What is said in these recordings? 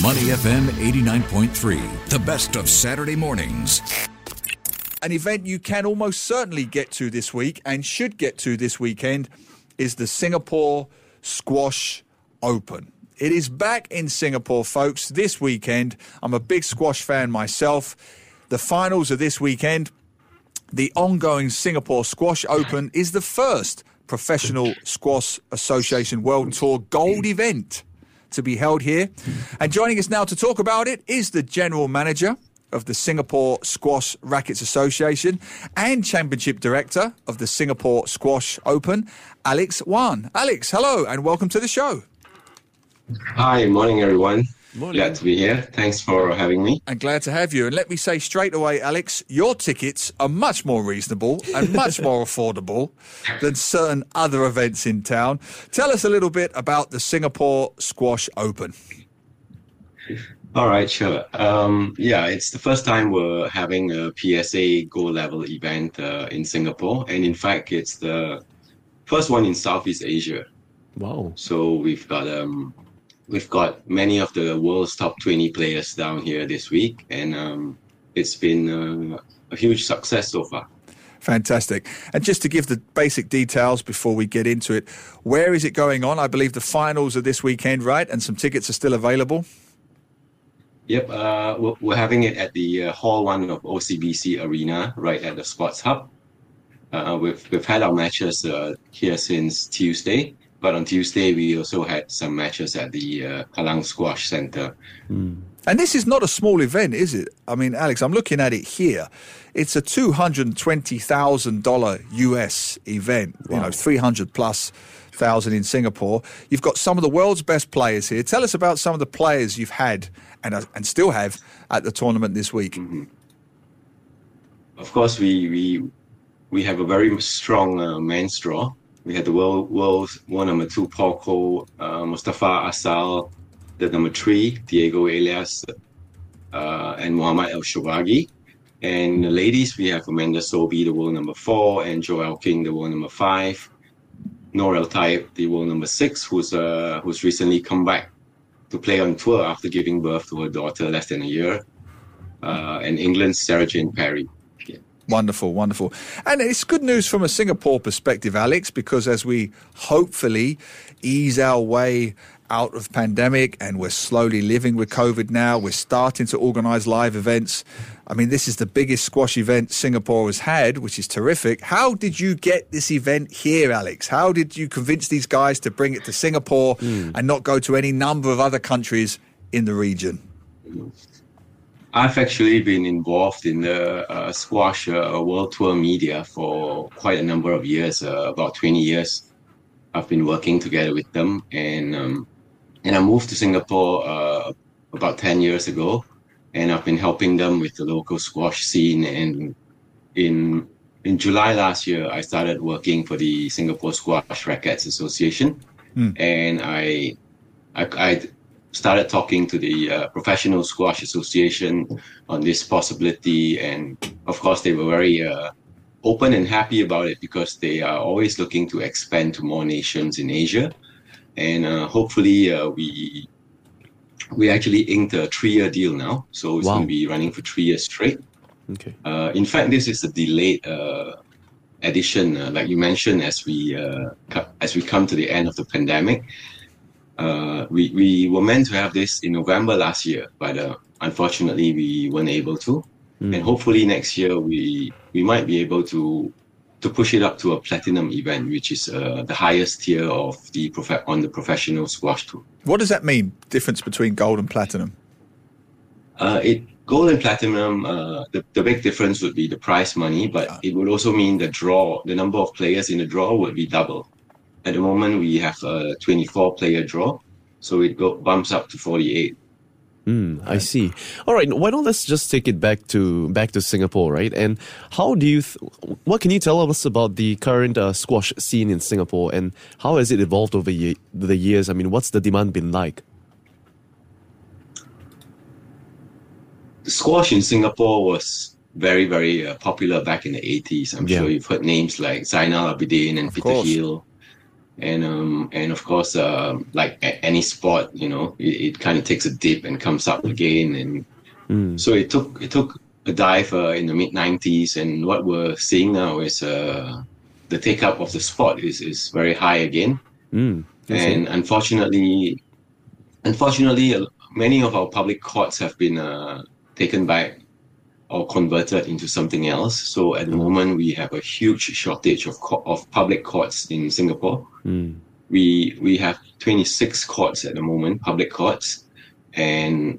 Money FM 89.3, the best of Saturday mornings. An event you can almost certainly get to this week and should get to this weekend is the Singapore Squash Open. It is back in Singapore, folks, this weekend. I'm a big squash fan myself. The finals are this weekend. The ongoing Singapore Squash Open is the first professional squash association world tour gold event to be held here. And joining us now to talk about it is the general manager of the Singapore Squash Rackets Association and championship director of the Singapore Squash Open, Alex Wan. Alex, hello and welcome to the show. Hi, morning everyone. Morning. Glad to be here. Thanks for having me. And glad to have you. And let me say straight away, Alex, your tickets are much more reasonable and much more affordable than certain other events in town. Tell us a little bit about the Singapore Squash Open. All right, sure. Um, yeah, it's the first time we're having a PSA Gold level event uh, in Singapore. And in fact, it's the first one in Southeast Asia. Wow. So we've got um, we've got many of the world's top 20 players down here this week, and um, it's been uh, a huge success so far. Fantastic. And just to give the basic details before we get into it, where is it going on? I believe the finals are this weekend, right? And some tickets are still available. Yep, uh, we're having it at the uh, Hall 1 of OCBC Arena, right at the Sports Hub. Uh, we've, we've had our matches uh, here since Tuesday. But on Tuesday, we also had some matches at the uh, Kallang Squash Center. Mm. And this is not a small event, is it? I mean, Alex, I'm looking at it here. It's a $220,000 US event, wow. you know, 300 plus thousand in Singapore. You've got some of the world's best players here. Tell us about some of the players you've had and, uh, and still have at the tournament this week. Mm-hmm. Of course, we, we, we have a very strong uh, men's draw we had the world world's world number two Paul Coll, uh, Mostafa Asal, the number three Diego Elias, uh, and Muhammad El Shorbagy. And the ladies, we have Amanda Sobhy, the world number four, and Joelle King, the world number five. Nour El Tayeb, the world number six, who's uh, who's recently come back to play on tour after giving birth to her daughter less than a year. Uh, and England's Sarah Jane Perry. Wonderful, wonderful. And it's good news from a Singapore perspective, Alex, because as we hopefully ease our way out of pandemic and we're slowly living with COVID now, we're starting to organize live events. I mean, this is the biggest squash event Singapore has had, which is terrific. How did you get this event here, Alex? How did you convince these guys to bring it to Singapore mm. and not go to any number of other countries in the region? I've actually been involved in the uh, squash uh, world tour media for quite a number of years, uh, about 20 years. I've been working together with them, and um, and I moved to Singapore uh, about 10 years ago, and I've been helping them with the local squash scene. And in in July last year, I started working for the Singapore Squash Rackets Association, mm. and I, I, I started talking to the uh, Professional Squash Association on this possibility. And of course, they were very uh, open and happy about it because they are always looking to expand to more nations in Asia. And uh, hopefully, uh, we we actually inked a three-year deal now, so it's wow. going to be running for three years straight. Okay. Uh, in fact, this is a delayed uh, edition, like you mentioned, as we as we come to the end of the pandemic uh, we, we were meant to have this in November last year, but uh, unfortunately we weren't able to. Mm. And hopefully next year we we might be able to to push it up to a platinum event, which is uh, the highest tier of the prof- on the professional squash tour. What does that mean? Difference between gold and platinum? Uh, it gold and platinum. Uh, the the big difference would be the prize money, but it would also mean the draw. The number of players in the draw would be double. At the moment, we have a 24 player draw, so it go, bumps up to 48. Mm, I see. All right, why don't let's just take it back to back to Singapore, right? And how do you? Th- what can you tell us about the current uh, squash scene in Singapore, and how has it evolved over ye- the years? I mean, what's the demand been like? The squash in Singapore was very, very uh, popular back in the 80s. I'm yeah. sure you've heard names like Zainal Abidin and of Peter course. Hill and um, and of course, uh, like a- any sport, you know, it, it kind of takes a dip and comes up again, and so it took it took a dive uh, in the mid '90s, and what we're seeing now is uh, the take up of the sport is is very high again, Mm. and unfortunately, unfortunately, uh, many of our public courts have been uh, taken back or converted into something else. So at the moment, we have a huge shortage of co- of public courts in Singapore. Mm. We we have 26 courts at the moment, public courts, and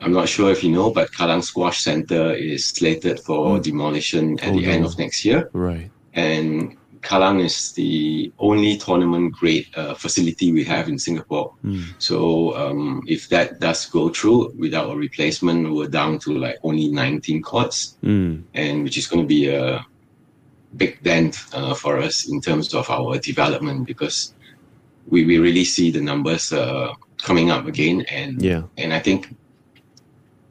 I'm not sure if you know, but Kallang Squash Center is slated for demolition at Oh, the end of next year Right. and Kallang is the only tournament grade uh, facility we have in Singapore. So um, if that does go through without a replacement, we're down to like only 19 courts, Mm. and which is going to be a big dent uh, for us in terms of our development because we, we really see the numbers uh, coming up again, and Yeah. and I think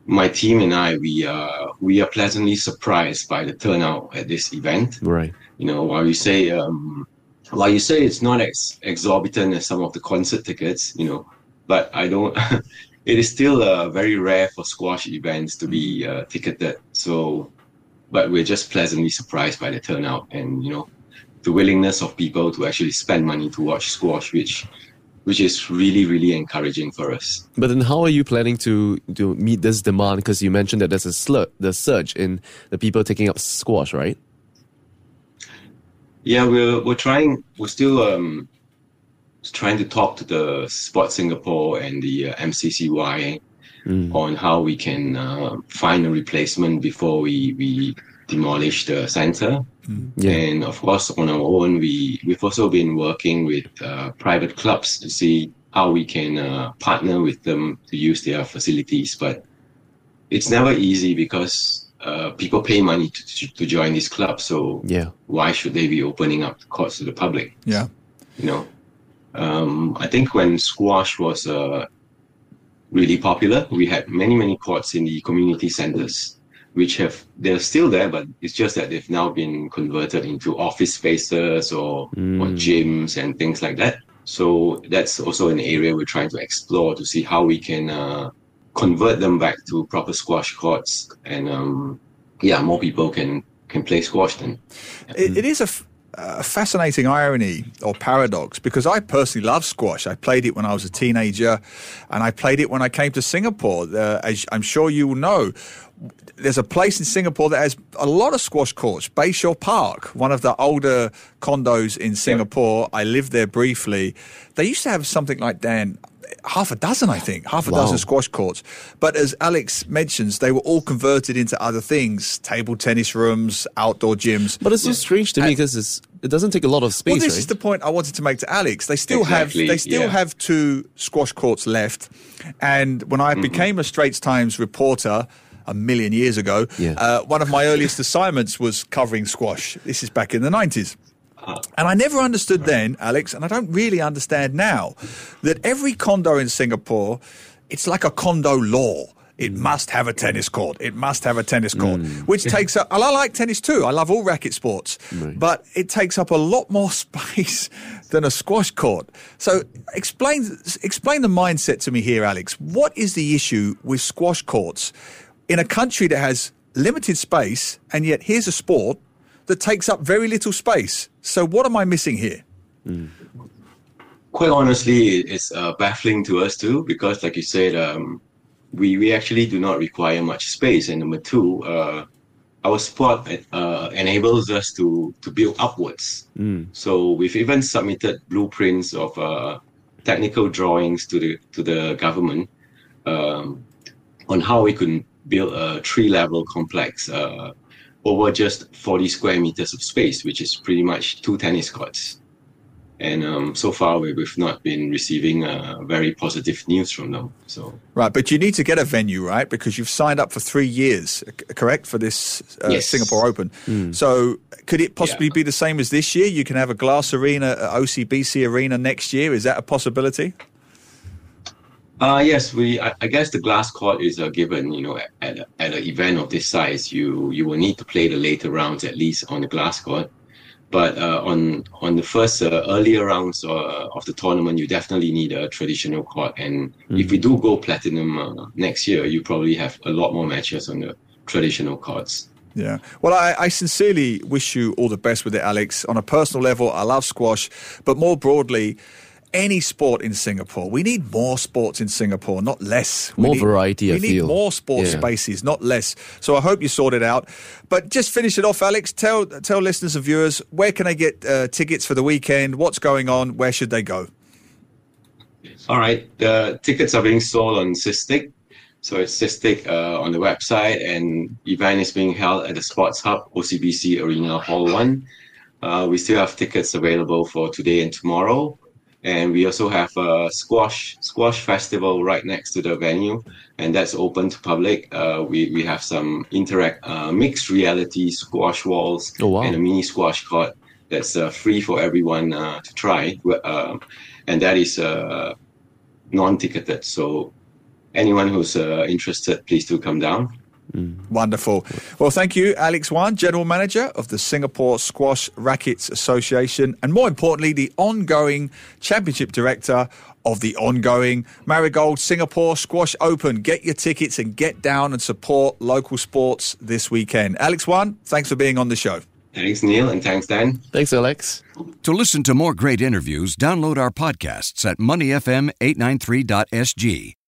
my team and I we are we are pleasantly surprised by the turnout at this event Right. You know, while you say um, while you say it's not as exorbitant as some of the concert tickets, you know, but I don't. it is still uh, very rare for squash events to be uh, ticketed. So, but we're just pleasantly surprised by the turnout and you know, the willingness of people to actually spend money to watch squash, which which is really really encouraging for us. But then, how are you planning to to meet this demand? Because you mentioned that there's a slur, the surge in the people taking up squash, right? Yeah, we're we're trying. We're still um trying to talk to the Sport Singapore and the uh, MCCY on how we can uh, find a replacement before we we demolish the center. Yeah. And of course, on our own, we we've also been working with uh, private clubs to see how we can uh, partner with them to use their facilities. But it's never easy because uh, people pay money to, to, to join these clubs. So Yeah. why should they be opening up the courts to the public? Yeah. You know, um, I think when squash was uh, really popular, we had many many courts in the community centers, which have they're still there, but it's just that they've now been converted into office spaces or, or gyms and things like that. So that's also an area we're trying to explore to see how we can uh, convert them back to proper squash courts, and um, yeah, more people can can play squash then. It, it is a, f- a fascinating irony or paradox because I personally love squash. I played it when I was a teenager and I played it when I came to Singapore. Uh, as I'm sure you will know, there's a place in Singapore that has a lot of squash courts, Bayshore Park, one of the older condos in Singapore. I lived there briefly. They used to have something like, Dan, half a dozen, I think, half a wow. dozen squash courts. But as Alex mentions, they were all converted into other things: table tennis rooms, outdoor gyms. But it's so strange to me because it doesn't take a lot of space. Well, this right? is the point I wanted to make to Alex. They still exactly, have they still yeah. have two squash courts left. And when I mm-hmm. became a Straits Times reporter, a million years ago, yeah. uh, one of my earliest assignments was covering squash. This is back in the 90s. And I never understood then, Alex, and I don't really understand now, that every condo in Singapore, it's like a condo law. It Mm. must have a tennis court. It must have a tennis court, which takes up. And I like tennis too. I love all racket sports, but it takes up a lot more space than a squash court. So explain explain the mindset to me here, Alex. What is the issue with squash courts in a country that has limited space, and yet here's a sport that takes up very little space. So what am I missing here? quite honestly, it's uh, baffling to us too because, like you said, um, we we actually do not require much space. And number two, uh, our sport uh, enables us to to build upwards. So we've even submitted blueprints of uh, technical drawings to the to the government um, on how we can build a three level complex. Uh, over just 40 square meters of space, which is pretty much two tennis courts. And um, so far, we- we've not been receiving uh, very positive news from them. So Right, but you need to get a venue, right? Because you've signed up for three years, correct, for this uh, Yes. Singapore Open. So could it possibly Yeah. be the same as this year? You can have a glass arena, at OCBC arena next year. Is that a possibility? Uh, yes, we. I, I guess the glass court is a given. You know, at at, at an event of this size, you you will need to play the later rounds at least on the glass court. But uh, on on the first uh, earlier rounds uh, of the tournament, you definitely need a traditional court. And if we do go platinum uh, next year, you probably have a lot more matches on the traditional courts. Yeah. Well, I, I, sincerely wish you all the best with it, Alex. On a personal level, I love squash, but more broadly, any sport in Singapore. We need more sports in Singapore, not less. We more need, variety, we I need feel. more sports yeah. spaces, not less. So I hope you sort it out. But just finish it off, Alex. Tell tell listeners and viewers where can they get uh, tickets for the weekend? What's going on? Where should they go? All right. The tickets are being sold on SISTIC. So it's SISTIC uh, on the website, and event is being held at the Sports Hub, OCBC Arena Hall 1. Uh, we still have tickets available for today and tomorrow and we also have a squash squash festival right next to the venue and that's open to public. Uh, we, we have some interact uh, mixed reality squash walls oh, wow. and a mini squash court that's uh, free for everyone uh, to try. Um, and that is uh, non-ticketed. So anyone who's uh, interested please do come down Mm. Wonderful. Well, thank you, Alex Wan, General Manager of the Singapore Squash Rackets Association, and more importantly, the ongoing Championship Director of the ongoing Marigold Singapore Squash Open. Get your tickets and get down and support local sports this weekend. Alex Wan, thanks for being on the show. Thanks, Neil, and thanks, Dan. Thanks, Alex. To listen to more great interviews, download our podcasts at moneyfm893.sg